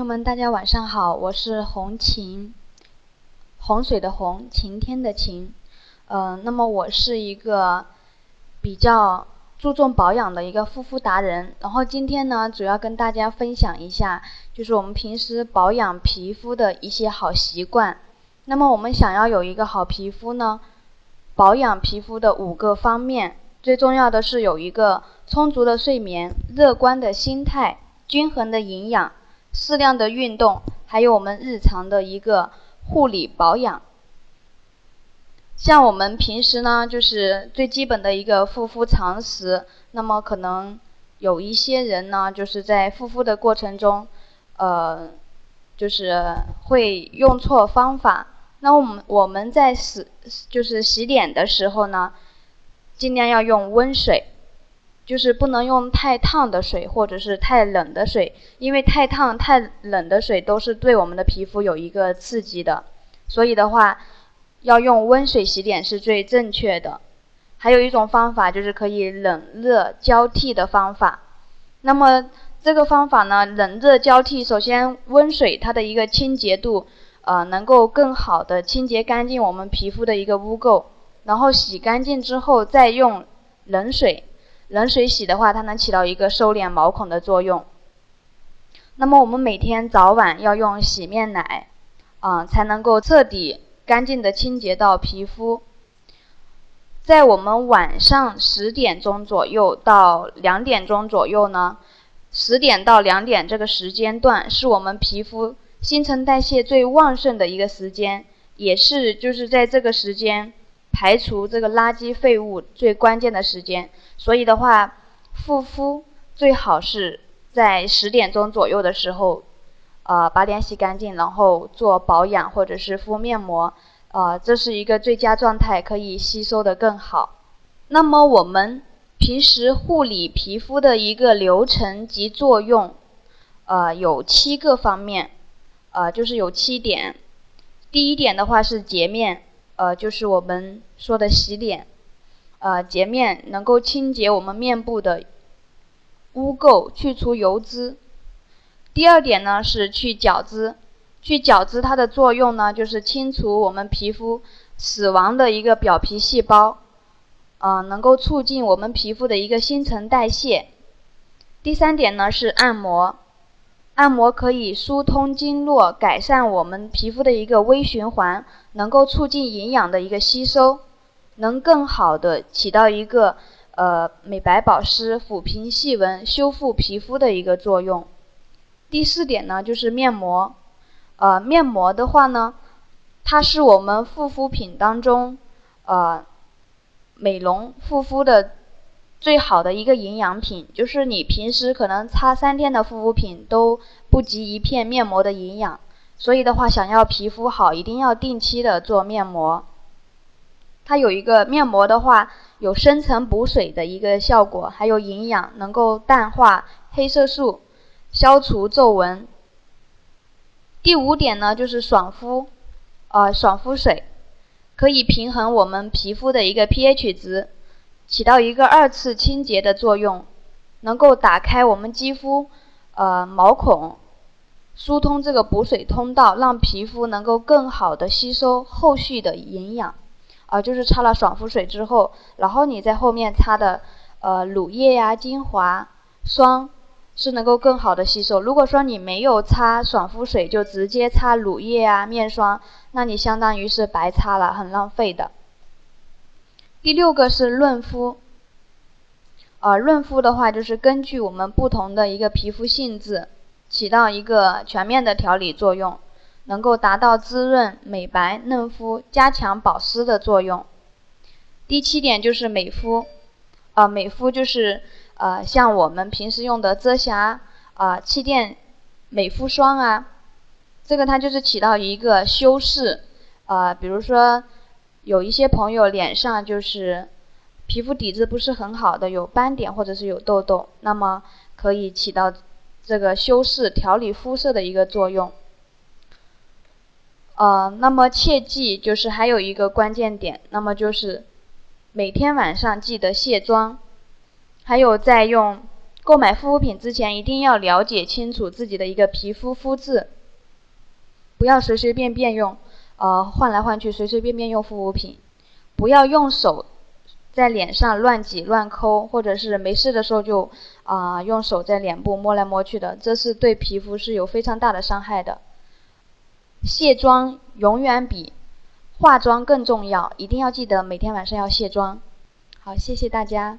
朋友们，大家晚上好，我是红晴，洪水的洪，晴天的晴。嗯，那么我是一个比较注重保养的一个护肤达人。然后今天呢，主要跟大家分享一下，就是我们平时保养皮肤的一些好习惯。那么我们想要有一个好皮肤呢，保养皮肤的五个方面，最重要的是有一个充足的睡眠、乐观的心态、均衡的营养。适量的运动，还有我们日常的一个护理保养。像我们平时呢，就是最基本的一个护肤常识。那么可能有一些人呢，就是在护肤的过程中，呃，就是会用错方法。那我们我们在洗就是洗脸的时候呢，尽量要用温水。就是不能用太烫的水或者是太冷的水，因为太烫、太冷的水都是对我们的皮肤有一个刺激的，所以的话，要用温水洗脸是最正确的。还有一种方法就是可以冷热交替的方法。那么这个方法呢，冷热交替，首先温水它的一个清洁度，呃，能够更好的清洁干净我们皮肤的一个污垢，然后洗干净之后再用冷水。冷水洗的话，它能起到一个收敛毛孔的作用。那么我们每天早晚要用洗面奶，啊，才能够彻底干净的清洁到皮肤。在我们晚上十点钟左右到两点钟左右呢，十点到两点这个时间段是我们皮肤新陈代谢最旺盛的一个时间，也是就是在这个时间。排除这个垃圾废物最关键的时间，所以的话，护肤最好是在十点钟左右的时候，呃，把脸洗干净，然后做保养或者是敷面膜，呃，这是一个最佳状态，可以吸收的更好。那么我们平时护理皮肤的一个流程及作用，呃，有七个方面，呃，就是有七点。第一点的话是洁面。呃，就是我们说的洗脸，呃，洁面能够清洁我们面部的污垢，去除油脂。第二点呢是去角质，去角质它的作用呢就是清除我们皮肤死亡的一个表皮细胞，呃，能够促进我们皮肤的一个新陈代谢。第三点呢是按摩。按摩可以疏通经络，改善我们皮肤的一个微循环，能够促进营养的一个吸收，能更好的起到一个呃美白保湿、抚平细纹、修复皮肤的一个作用。第四点呢，就是面膜。呃，面膜的话呢，它是我们护肤品当中呃美容护肤的。最好的一个营养品，就是你平时可能擦三天的护肤品都不及一片面膜的营养。所以的话，想要皮肤好，一定要定期的做面膜。它有一个面膜的话，有深层补水的一个效果，还有营养，能够淡化黑色素，消除皱纹。第五点呢，就是爽肤，呃，爽肤水可以平衡我们皮肤的一个 pH 值。起到一个二次清洁的作用，能够打开我们肌肤呃毛孔，疏通这个补水通道，让皮肤能够更好的吸收后续的营养。啊，就是擦了爽肤水之后，然后你在后面擦的呃乳液呀、精华霜是能够更好的吸收。如果说你没有擦爽肤水，就直接擦乳液啊、面霜，那你相当于是白擦了，很浪费的。第六个是润肤，呃，润肤的话就是根据我们不同的一个皮肤性质，起到一个全面的调理作用，能够达到滋润、美白、嫩肤、加强保湿的作用。第七点就是美肤，呃，美肤就是呃像我们平时用的遮瑕啊、气垫美肤霜啊，这个它就是起到一个修饰，呃，比如说。有一些朋友脸上就是皮肤底子不是很好的，有斑点或者是有痘痘，那么可以起到这个修饰、调理肤色的一个作用。呃，那么切记就是还有一个关键点，那么就是每天晚上记得卸妆，还有在用购买护肤品之前一定要了解清楚自己的一个皮肤肤质，不要随随便便用，呃，换来换去，随随便便用护肤品，不要用手在脸上乱挤乱抠，或者是没事的时候就啊用手在脸部摸来摸去的，这是对皮肤是有非常大的伤害的。卸妆永远比化妆更重要，一定要记得每天晚上要卸妆。好，谢谢大家。